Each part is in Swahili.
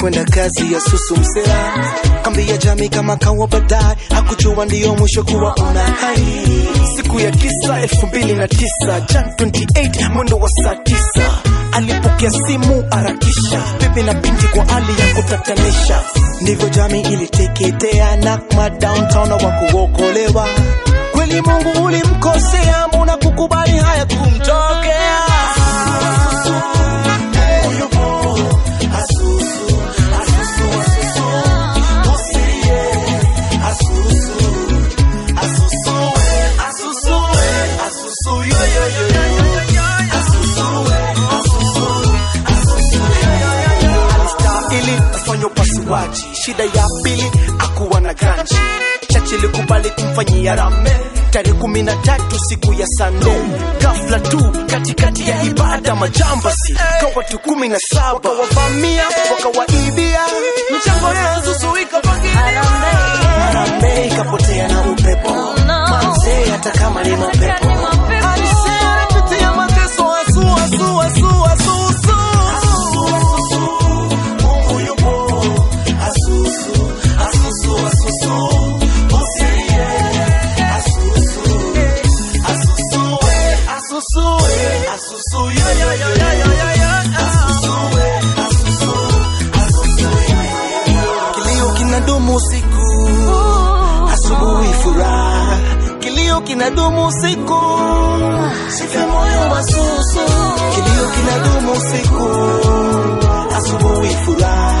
kwenda kazi ya susu msela. Kambi ya jamii kama kawa baadaye hakuchua ndiyo mwisho kuwa una hai. Siku ya kisa elfu mbili na tisa jan 28 mwendo wa saa tisa. Alipokea simu arakisha. Bibi na binti kwa hali ya kutatanisha. Ndivyo jami iliteketea nakma downtown wakuokolewa kweli mungu ulimkosea mbona kukubali haya kumtokea? mauaji. Shida ya pili akuwa na ganji, chache likubali kumfanyia rame. Tarehe kumi na tatu siku ya sande, ghafla tu katikati ya ibada majambasi kwa watu kumi na saba. Wakawavamia wakawaibia mchango ya zuzu ikapotea na upepo. Oh, Manzee, hata kama ni mapepo. kina dumu siku sife moyo wa susu, kilio kina dumu siku, asubuhi furaha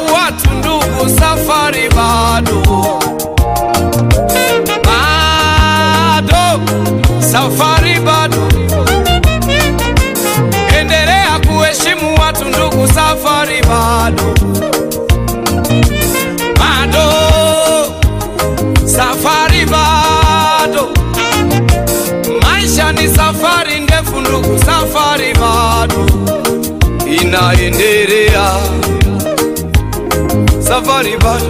zangu watu, ndugu, safari bado. Bado, safari bado, endelea kuheshimu watu, ndugu, safari bado. Bado, safari bado, maisha ni safari ndefu, ndugu, safari bado. Inaendelea. safari baş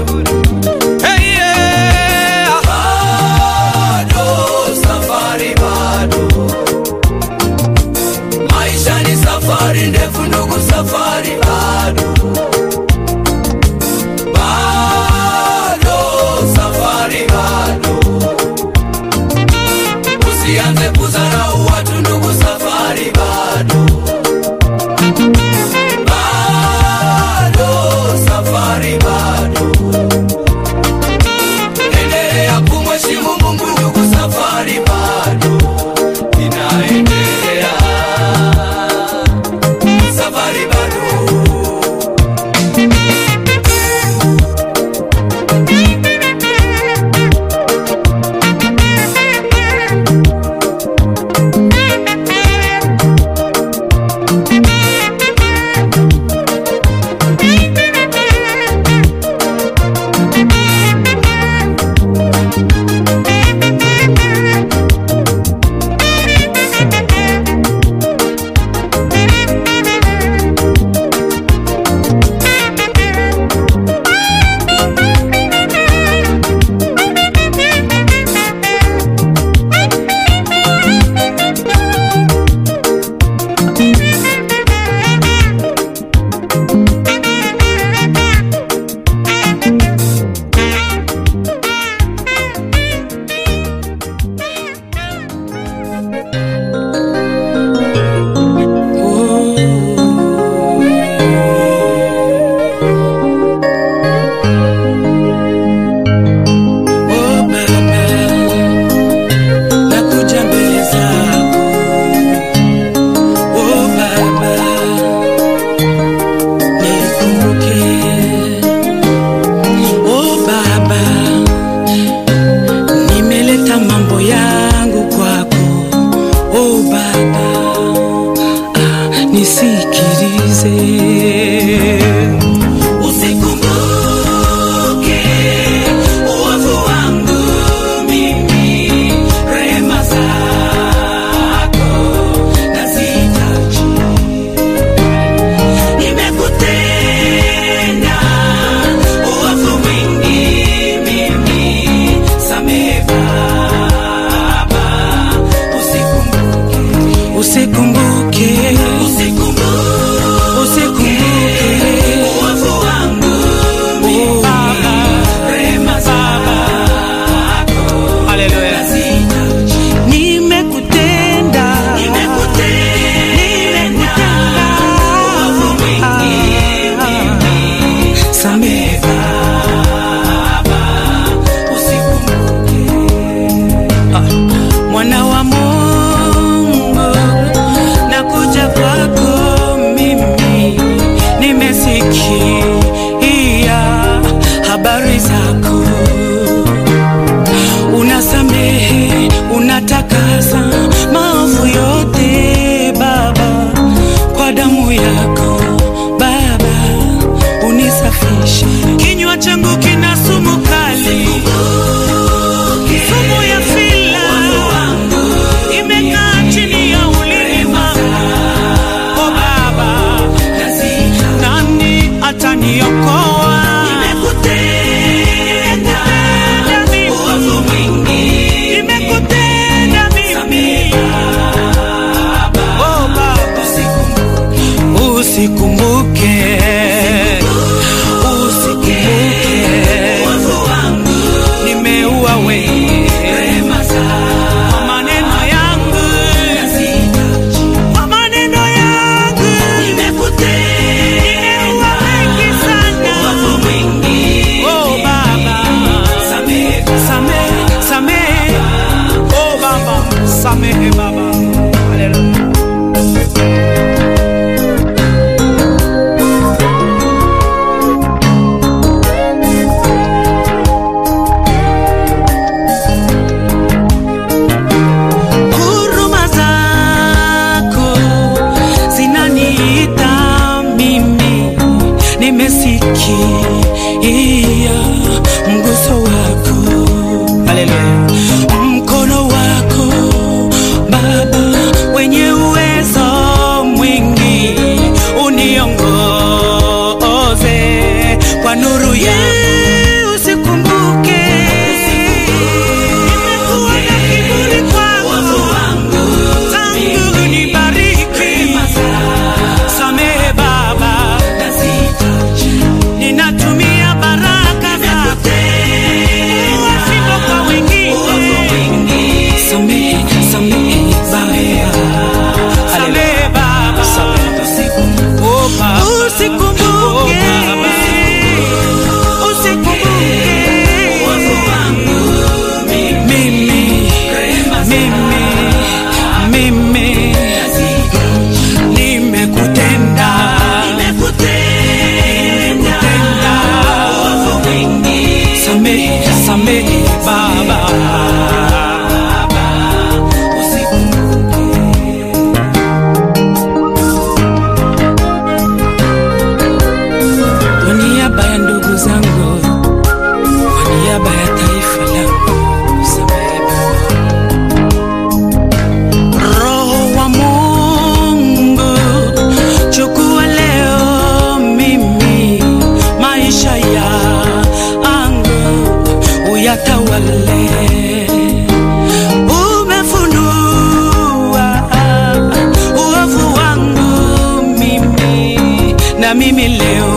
mimi, na mimi leo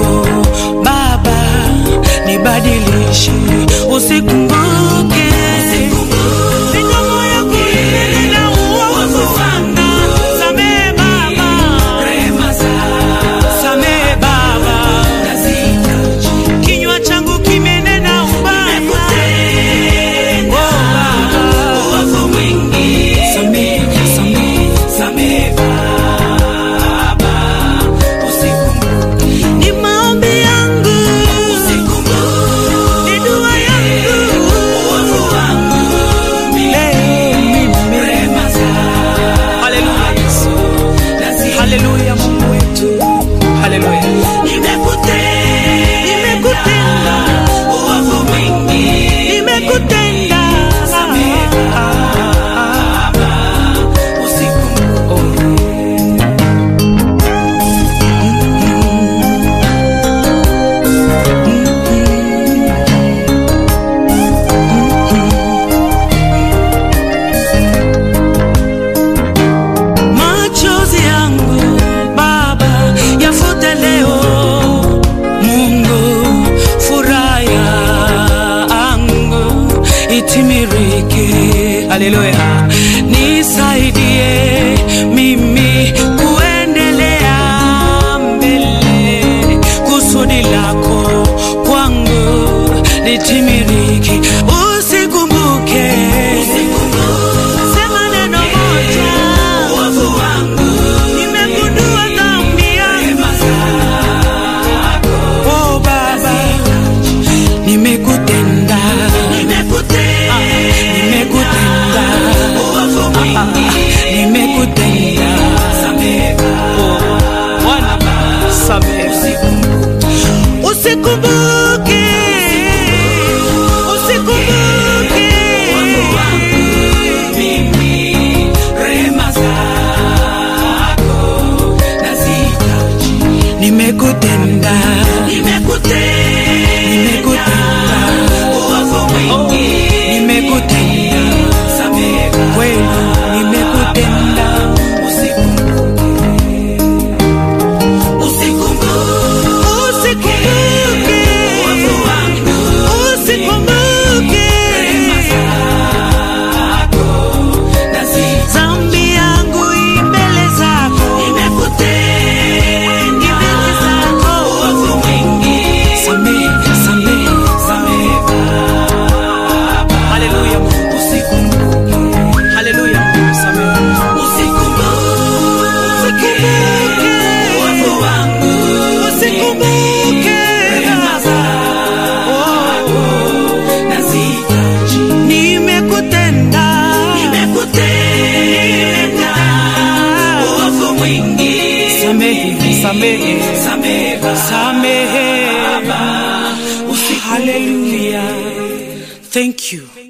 you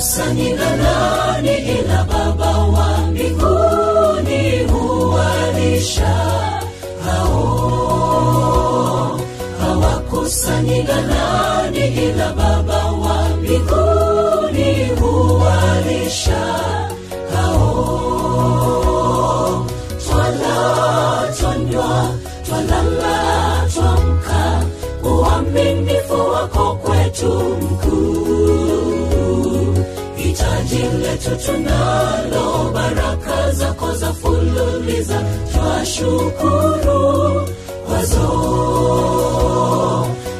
hawakusanyi nani ila Baba wa mbinguni huwalisha hao. Hawakusanyi nani ila Baba wa mbinguni huwalisha hao twala twanywa twalala twamka uaminifu wako kwetu mkuu hitaji letu tunalo baraka zako za fululiza twashukuru wazo.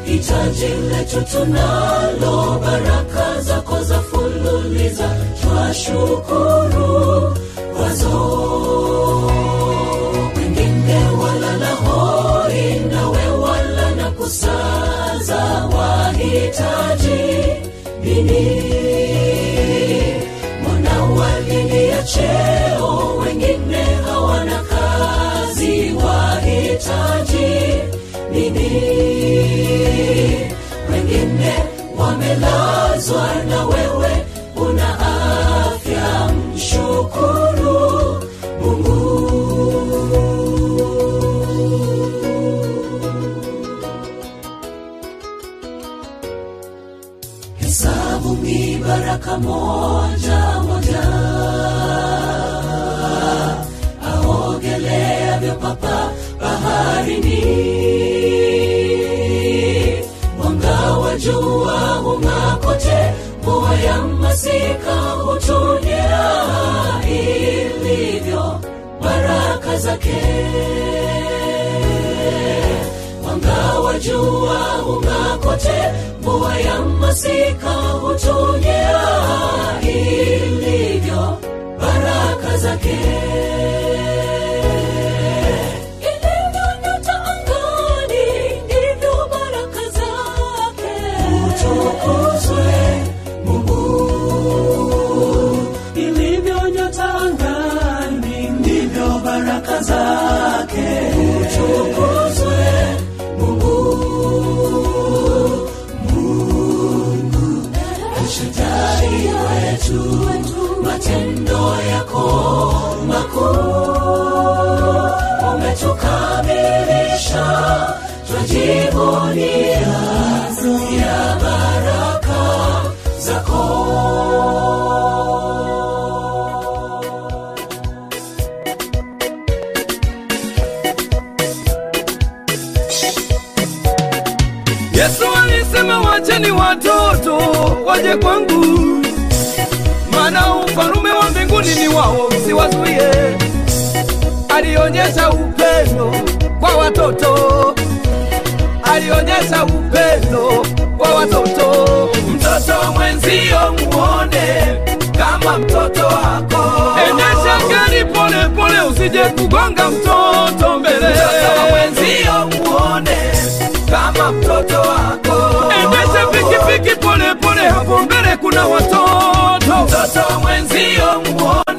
hitaji letu tunalo baraka zako za fululiza twashukuru kwazo nini wengine wamelazwa na wewe una afya mshukuru mungu. Hesabu ni baraka moja moja. Aogeleavyo papa baharini masika hutulia ilivyo baraka zake. Mwanga wa jua hung'aa kote ya masika hutulia Yesu alisema wacheni watoto waje kwangu, maana ufalume wa mbinguni ni wao, msiwazuie. Alionyesha upendo kwa watoto, alionyesha upendo kwa watoto. Mtoto mwenzio muone kama mtoto wako, endesha gari pole pole, usije kugonga mtoto mbele. Mtoto mwenzio muone kama mtoto wako, endesha pikipiki pole pole, hapo mbele kuna watoto. Mtoto mwenzio muone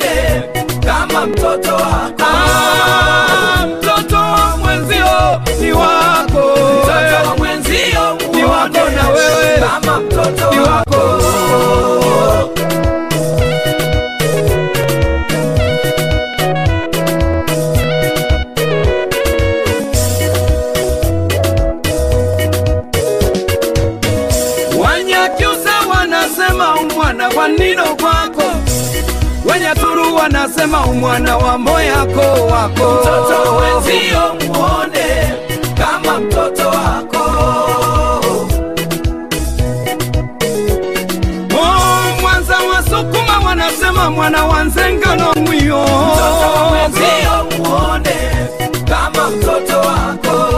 Wenyaturu umwana wa moyako wako. Mtoto wenzio muone kama mtoto wako. Oh, Mwanza wasukuma wanasema mwana wa nzengano mwiyo. Mtoto wenzio muone kama mtoto wako.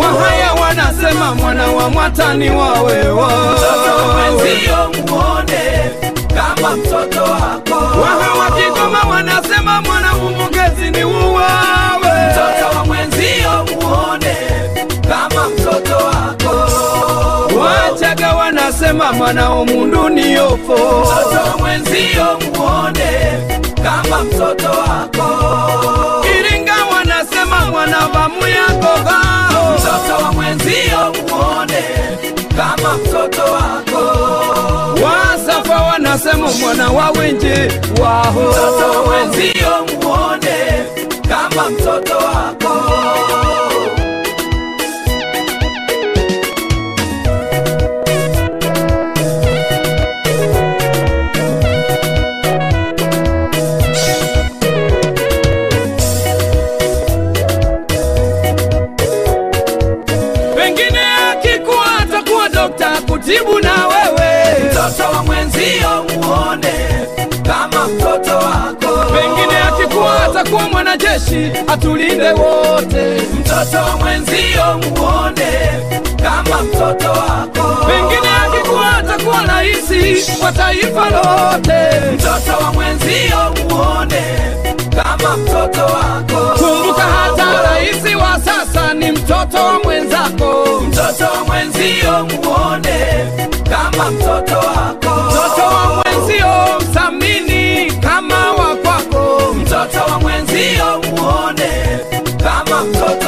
Wahaya wanasema mwana wa mwatani wawewa. Mtoto wenzio muone kama mtoto wako. Wa wanasema mwana umugezi ni uwawe. Mtoto wa mwenzio muone kama mtoto wako. Wachaga wanasema mwana umundu ni yofo. Mtoto wa mwenzio muone kama mtoto wako. Iringa wanasema mwana bamu yako. Mtoto wa mwenzio muone kama mtoto wako. Wasafa wanasema mwana wa wenje waho. Mtoto wenzio muone kama mtoto wako. pengine akikuwa atakuwa dokta kutibu na. Mtoto wa mwenzio muone kama mtoto wako. Pengine akikuwa atakuwa mwanajeshi atulinde wote. Mtoto wa mwenzio muone kama mtoto wako. Pengine akikuwa atakuwa rais wa taifa lote. Mtoto wa mwenzio muone kama mtoto wako. Kumbuka hata rais wa sasa ni mtoto wa mwenzako. Mtoto wa mwenzio muone kama mtoto wako. Mtoto wa mwenzio mthamini kama wa kwako. Mtoto wa mwenzio muone kama mtoto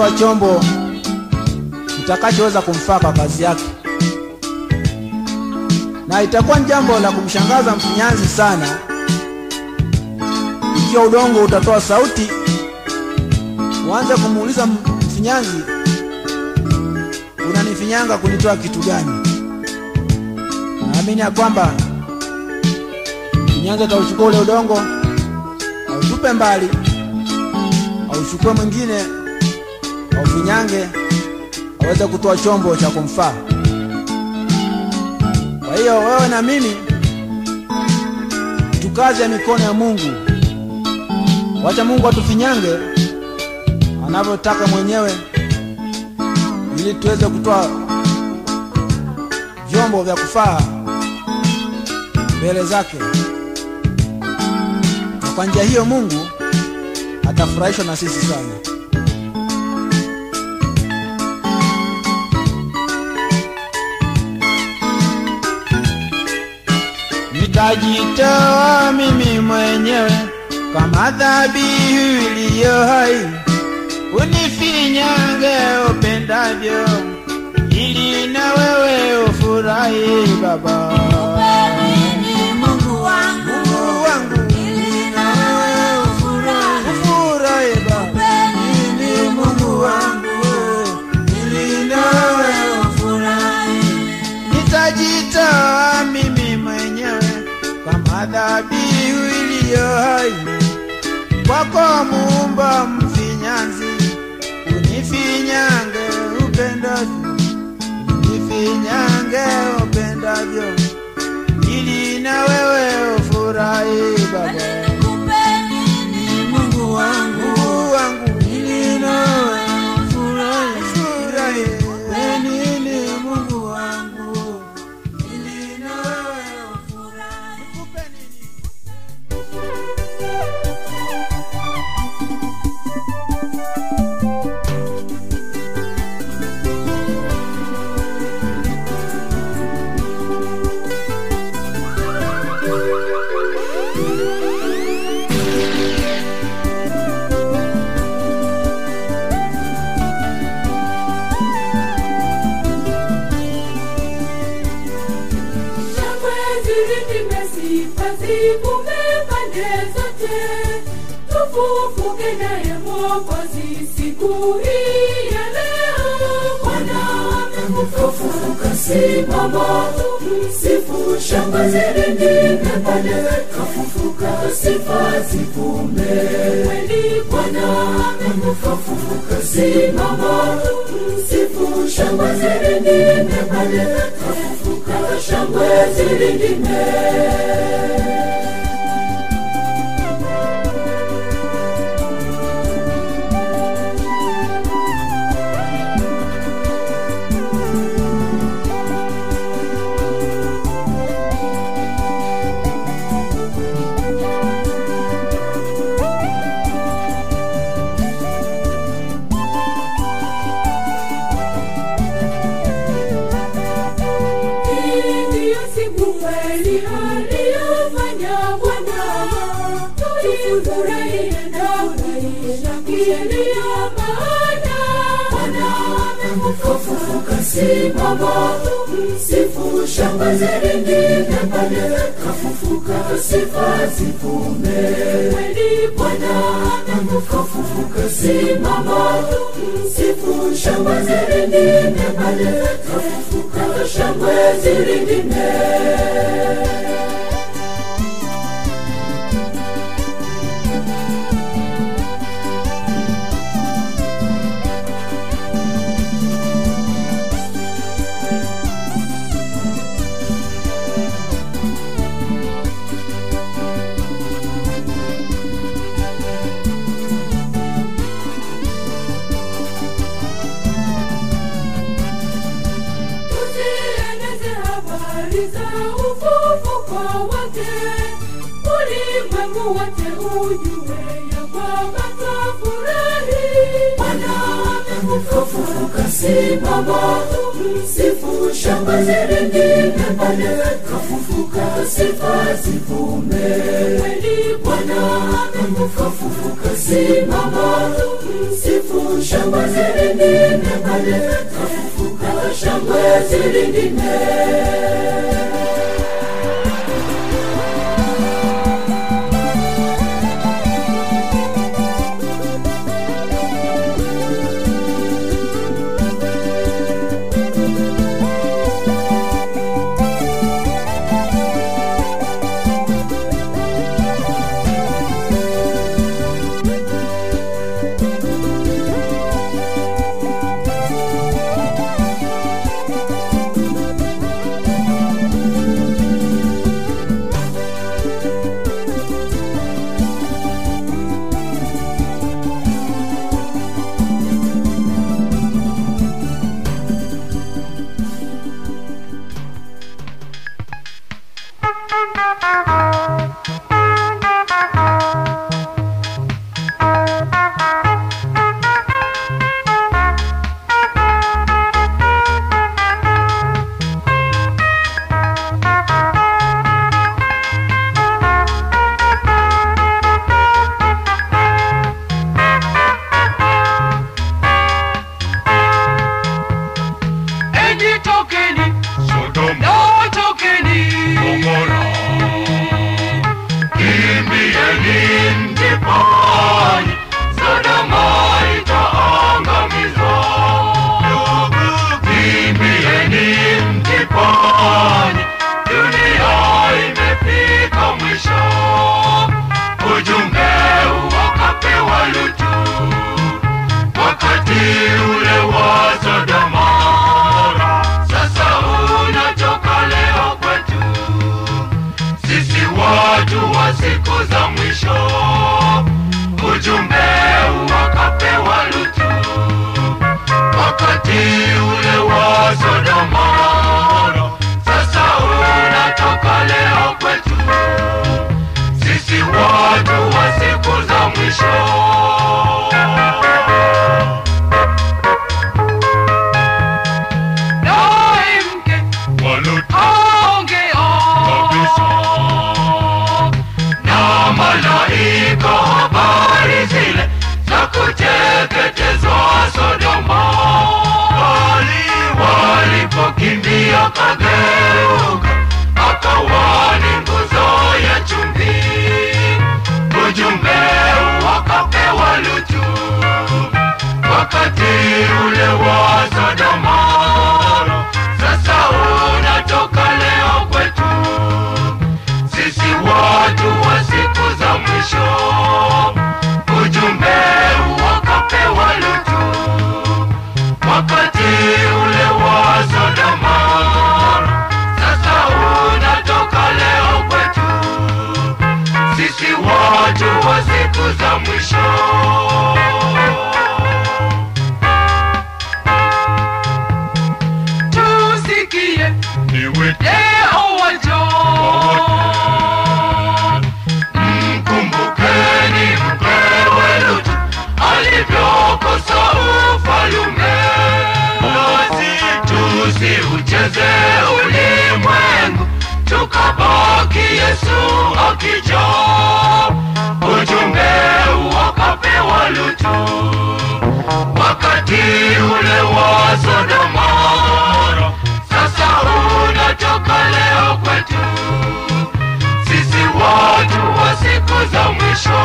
kutoa chombo kitakachoweza kumfaa kwa kazi yake, na itakuwa ni jambo la kumshangaza mfinyanzi sana ikiwa udongo utatoa sauti, uanze kumuuliza mfinyanzi, unanifinyanga kunitoa kitu gani? Naamini ya kwamba mfinyanzi atauchukua ule udongo autupe mbali, auchukue mwingine aufinyange, aweze kutoa chombo cha kumfaa. Kwa hiyo wewe na mimi tukaze mikono ya Mungu, wacha Mungu atufinyange anavyotaka mwenyewe, ili tuweze kutoa vyombo vya kufaa mbele zake, na kwa njia hiyo Mungu atafurahishwa na sisi sana. Nitajitoa mimi mwenyewe kama dhabihu iliyo hai, unifinyange upendavyo, ili na wewe ufurahi Baba. Dhabihu iliyo hai kwako, Muumba mfinyanzi, unifinyange upendavyo, unifinyange upendavyo, ili na wewe ufurahi Baba. Simama sifu, Shangwe zilindime pande kafufuka, sifa zivume kweli. Bwana amefufuka, simama sifu, Shangwe zilindime pande kafufuka, shangwe zilindime simama msifu Shangwe zilindime pale kafufuka, sifa zivume kweli. Bwana amefufuka, simama msifu Shangwe zilindime pale kafufuka, shangwe zilindime Living in Yesu akija, ujumbe wakapewa Lutu. Wakati ule wa Sodoma, sasa unatoka leo kwetu. Sisi watu wa siku za mwisho,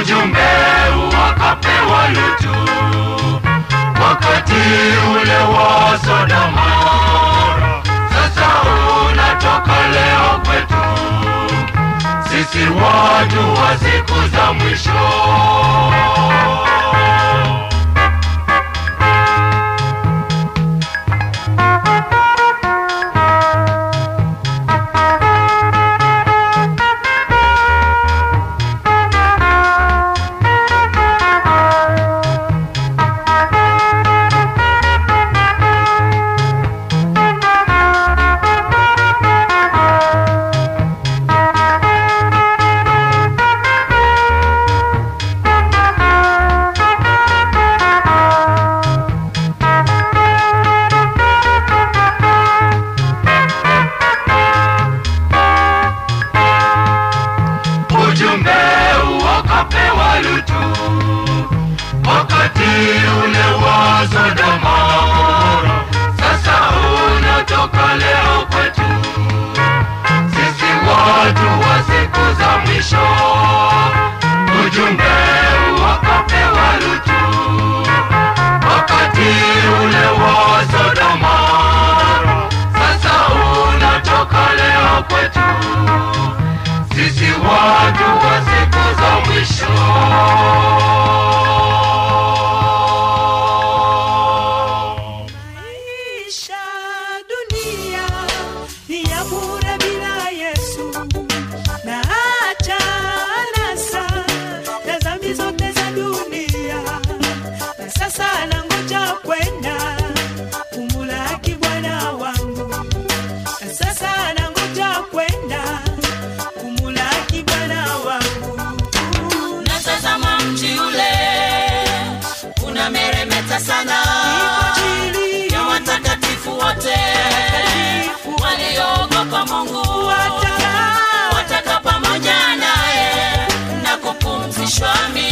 ujumbe wakapewa Lutu. Wakati ule wa Sodoma leo kwetu sisi watu siku za mwisho. show me.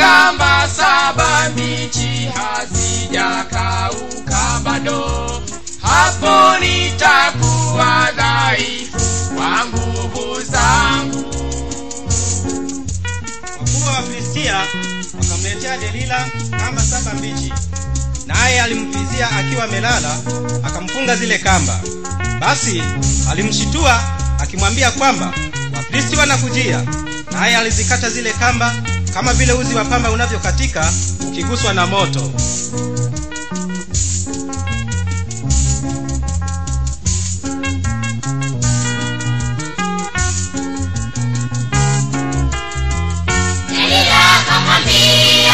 Kamba saba mbichi hazijakauka bado, hapo nitakuwa dhaifu kwa nguvu zangu. wakuu wa Wafilistia wakamletea Delila kamba saba mbichi, naye alimvizia akiwa amelala, akamfunga zile kamba. Basi alimshitua akimwambia kwamba Wafilisti wanakujia, naye alizikata zile kamba kama vile uzi wa pamba unavyokatika ukiguswa na moto. Akamwambia,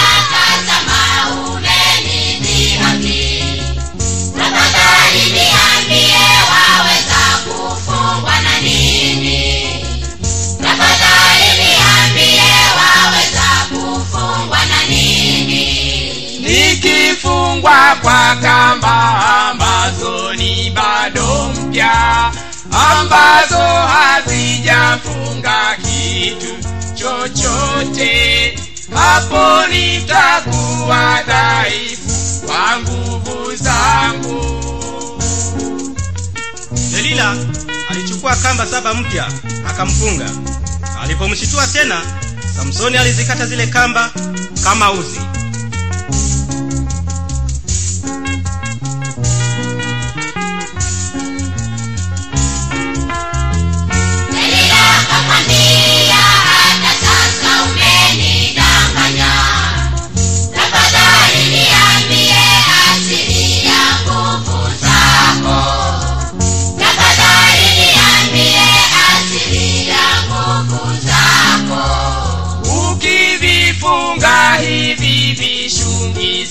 nikifungwa kwa kamba ambazo ni bado mpya ambazo hazijafunga kitu chochote hapo nitakuwa dhaifu kwa nguvu zangu Delila alichukua kamba saba mpya akamfunga. Alipomshitua tena, Samsoni alizikata zile kamba kama uzi.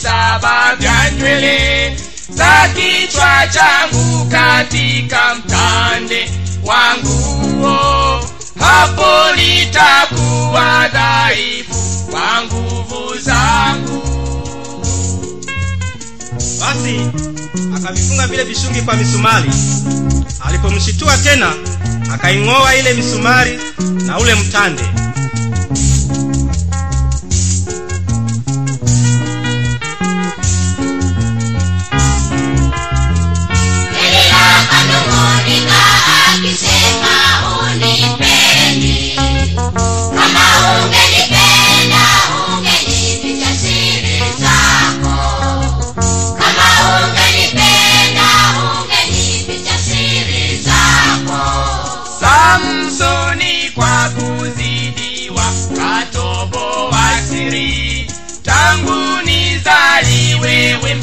Saba vya nywele za kichwa changu katika mtande wangu. oh, hapo nitakuwa dhaifu kwa nguvu zangu. Basi akavifunga vile vishungi kwa misumari. Alipomshitua tena akaing'oa ile misumari na ule mtande. Delila kanung'unika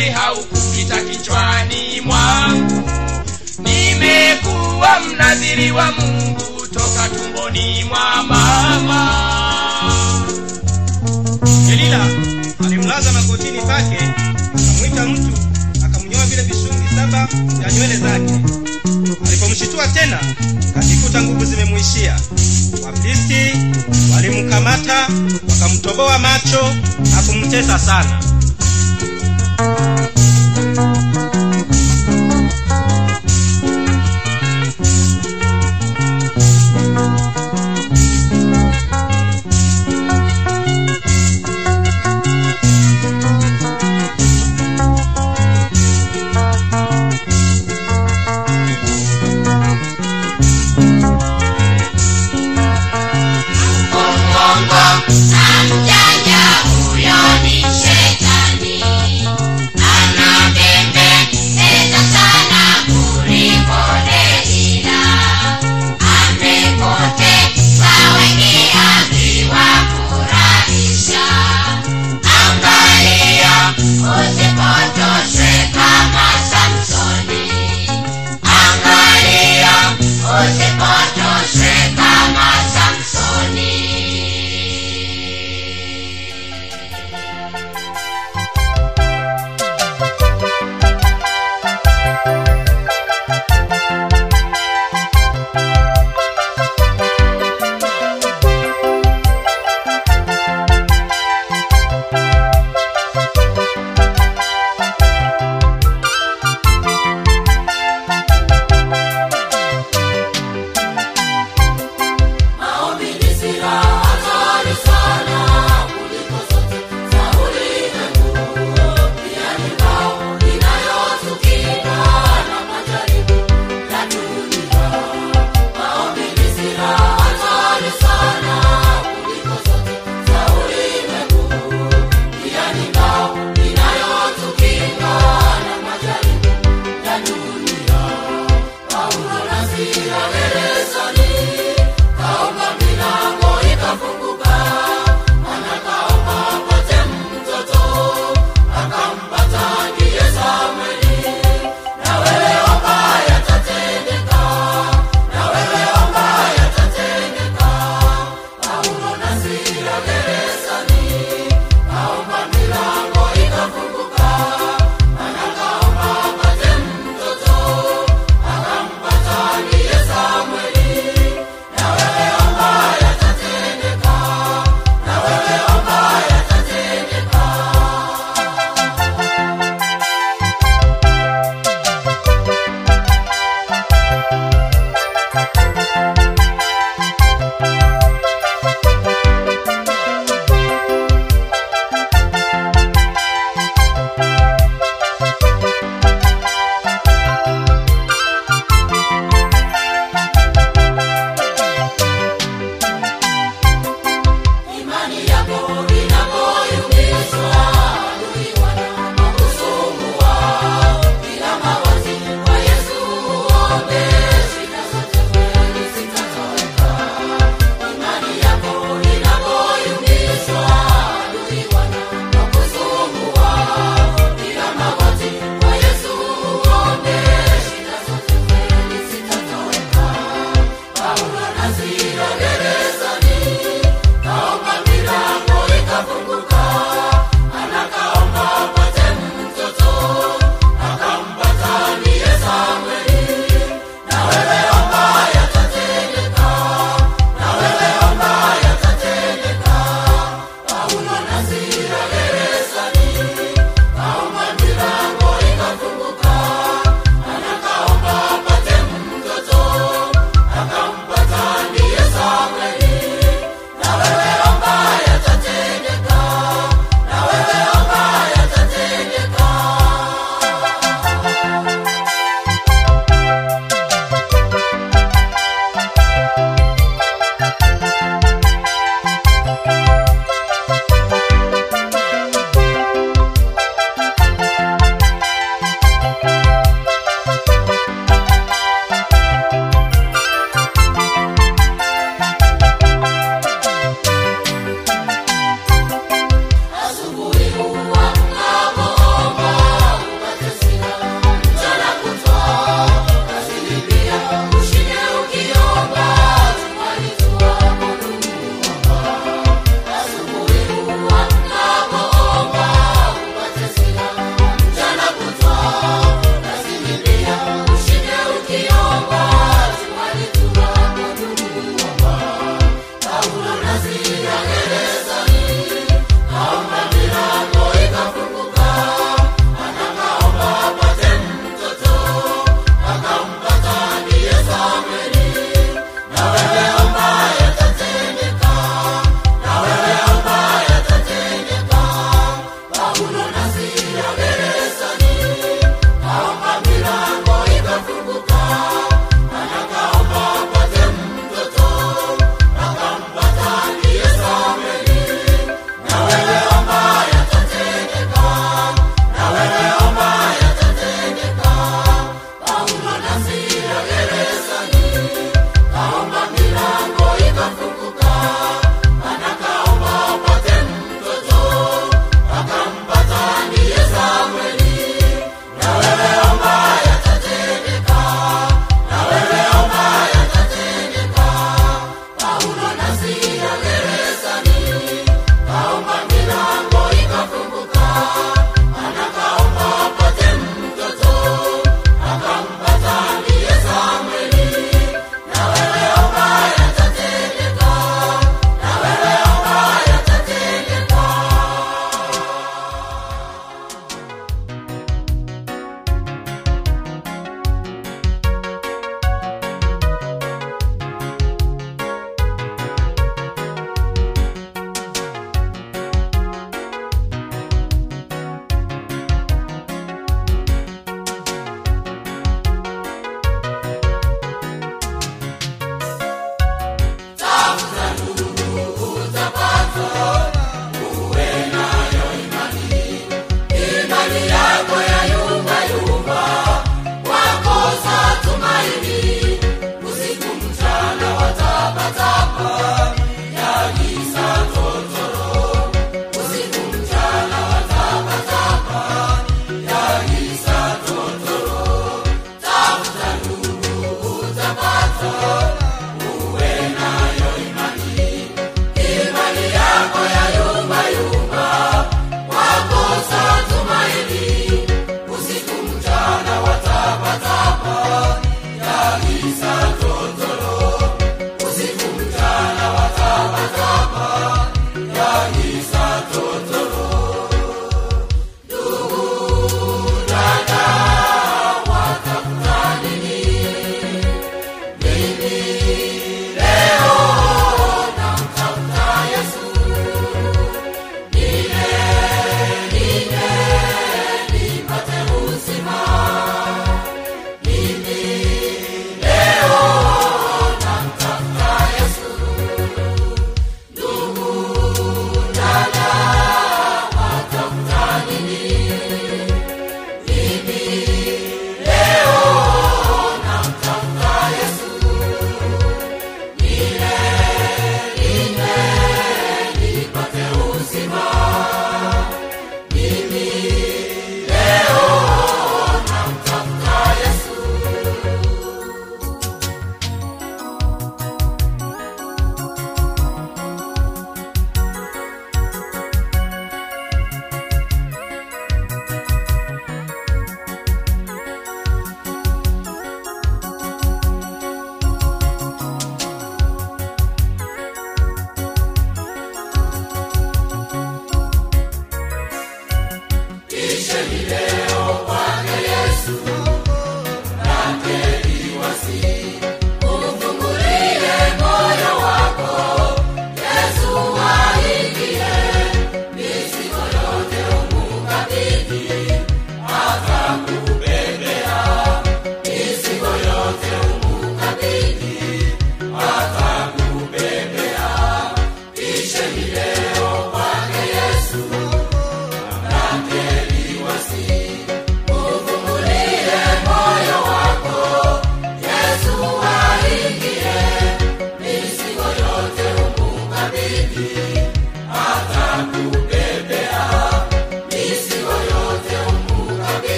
nizaliwe haukupita kichwani mwangu. Nimekuwa mnadhiri wa mungu toka tumboni mwa mama. Delila alimlaza magotini pake akamwita mtu akamnyoa vile vishungi saba vya nywele zake. Alipomshitua tena kajikuta nguvu zimemwishia. Wafilisti walimkamata wakamtoboa macho na kumtesa sana Mungu na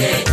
day.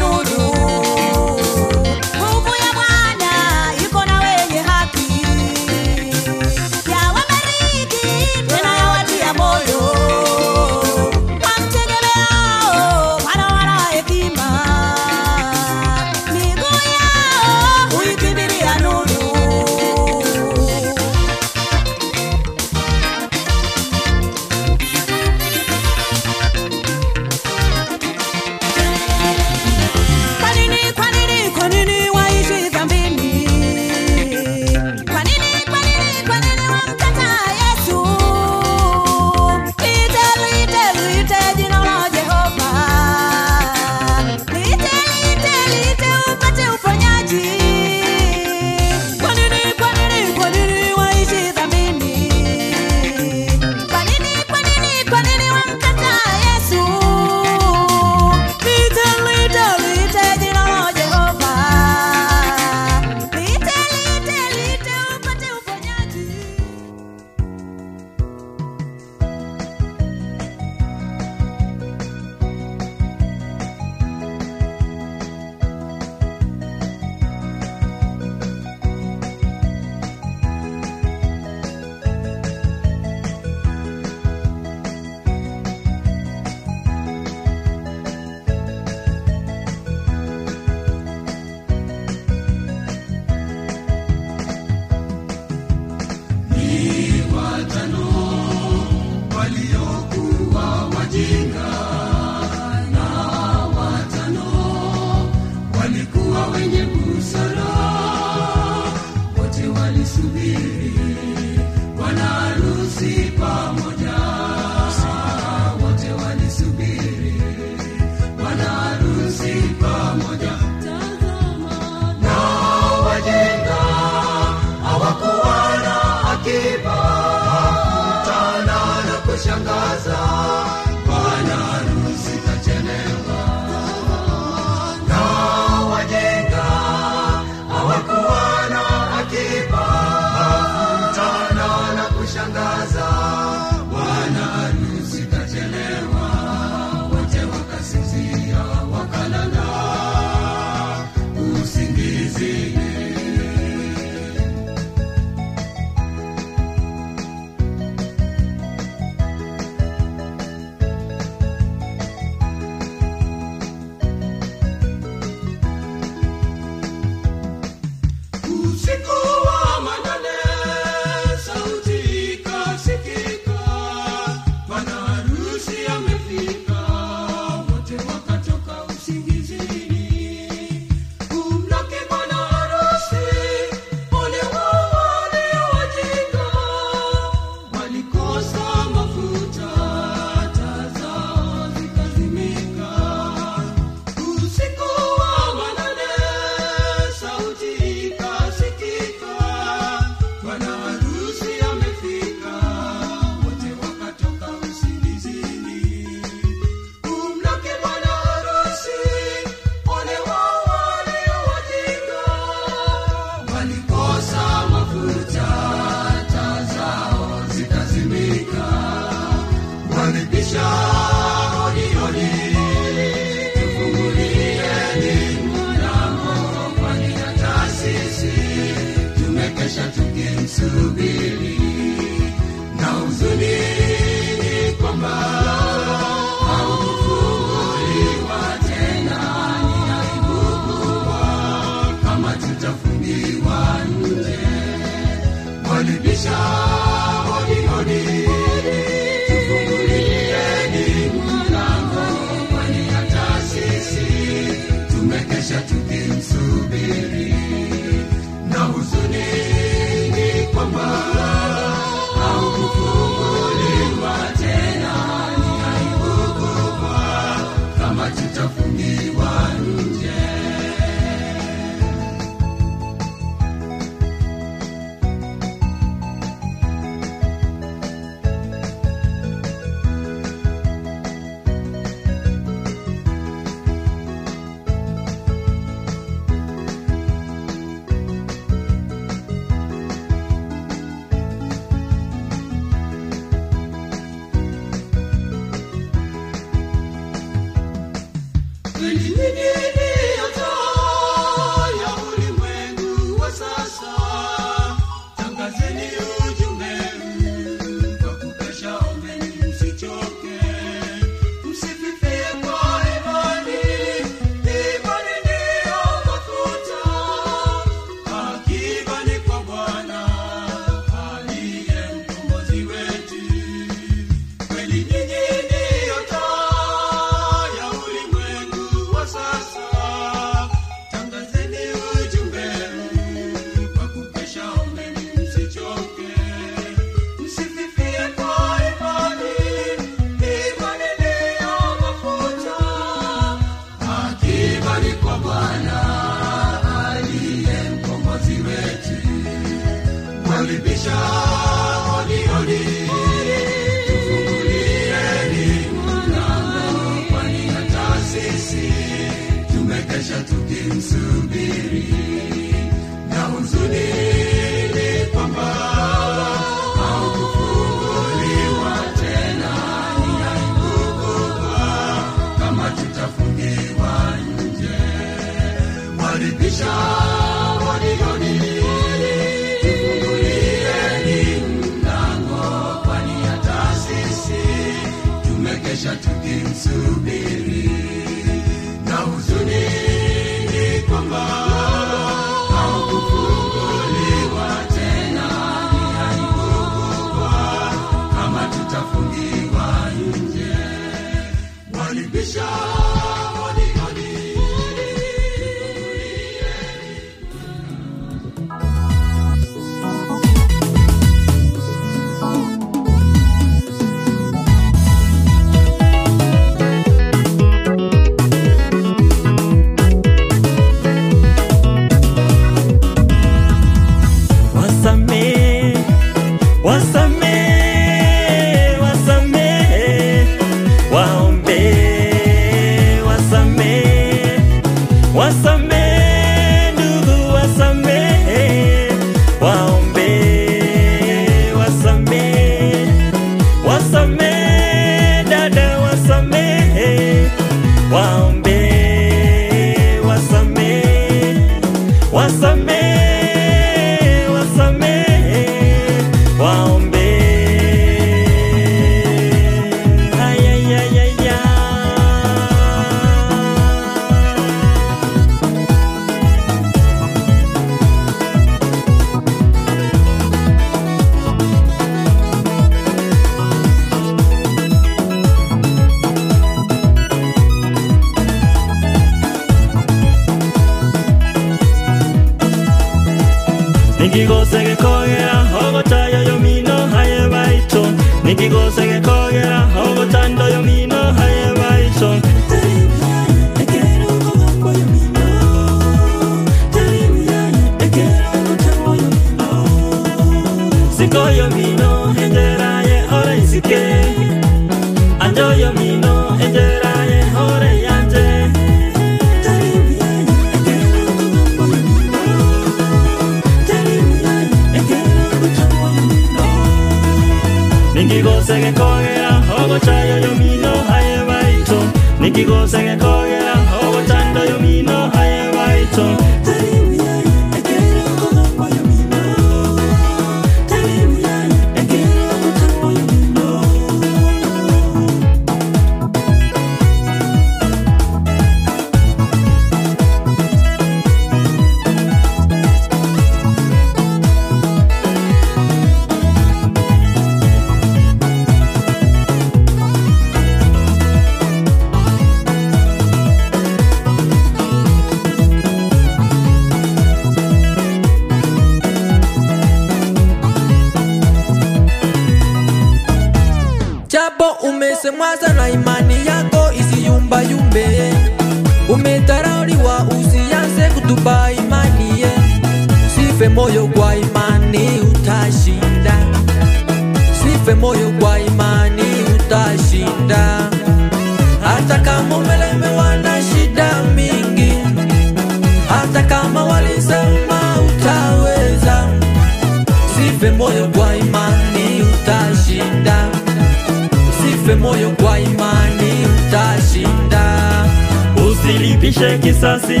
Usilipishe kisasi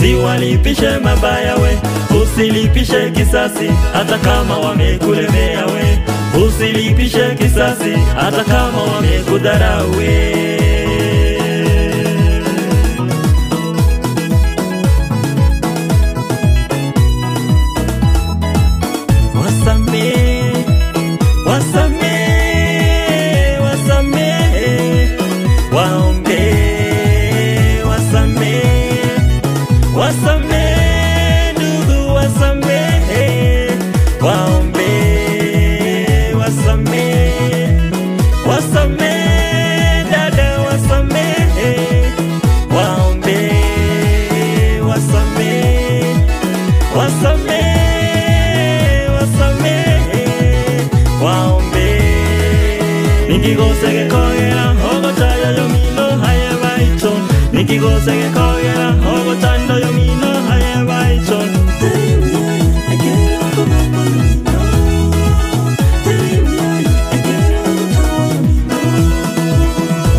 siwalipishe mabaya we. Usilipishe kisasi hata kama wamekulemea we. Usilipishe kisasi hata kama wamekudharau we 이기고생의 거야 허고짠 너 용이 너 하에 와이죠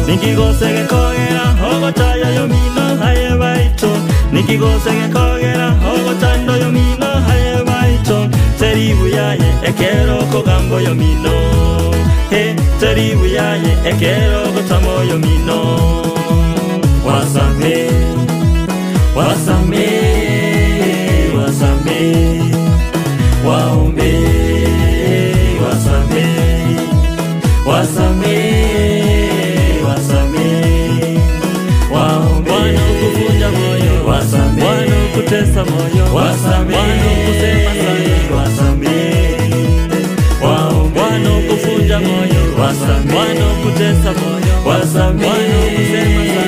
이기고생의 거야 허고짠 너 용이 너 하에 와이죠 이기고생의 거야 허고짠 너 용이 너 하에 와이죠 세리부야에 에케로 고감보 요미노 해 세리부야에 에케로 고타모 요미노 wasamee, wasamee, wasamee, waombee, wasamee, wasamee, wasamee, waombee, wanaokuvunja moyo, wasamee, wanaokutesa moyo, wasamee, wanaokusema sahi, wasamee, waombee, wanaokuvunja moyo, wasamee, wanaokutesa moyo, wasamee, wanaokusema sahi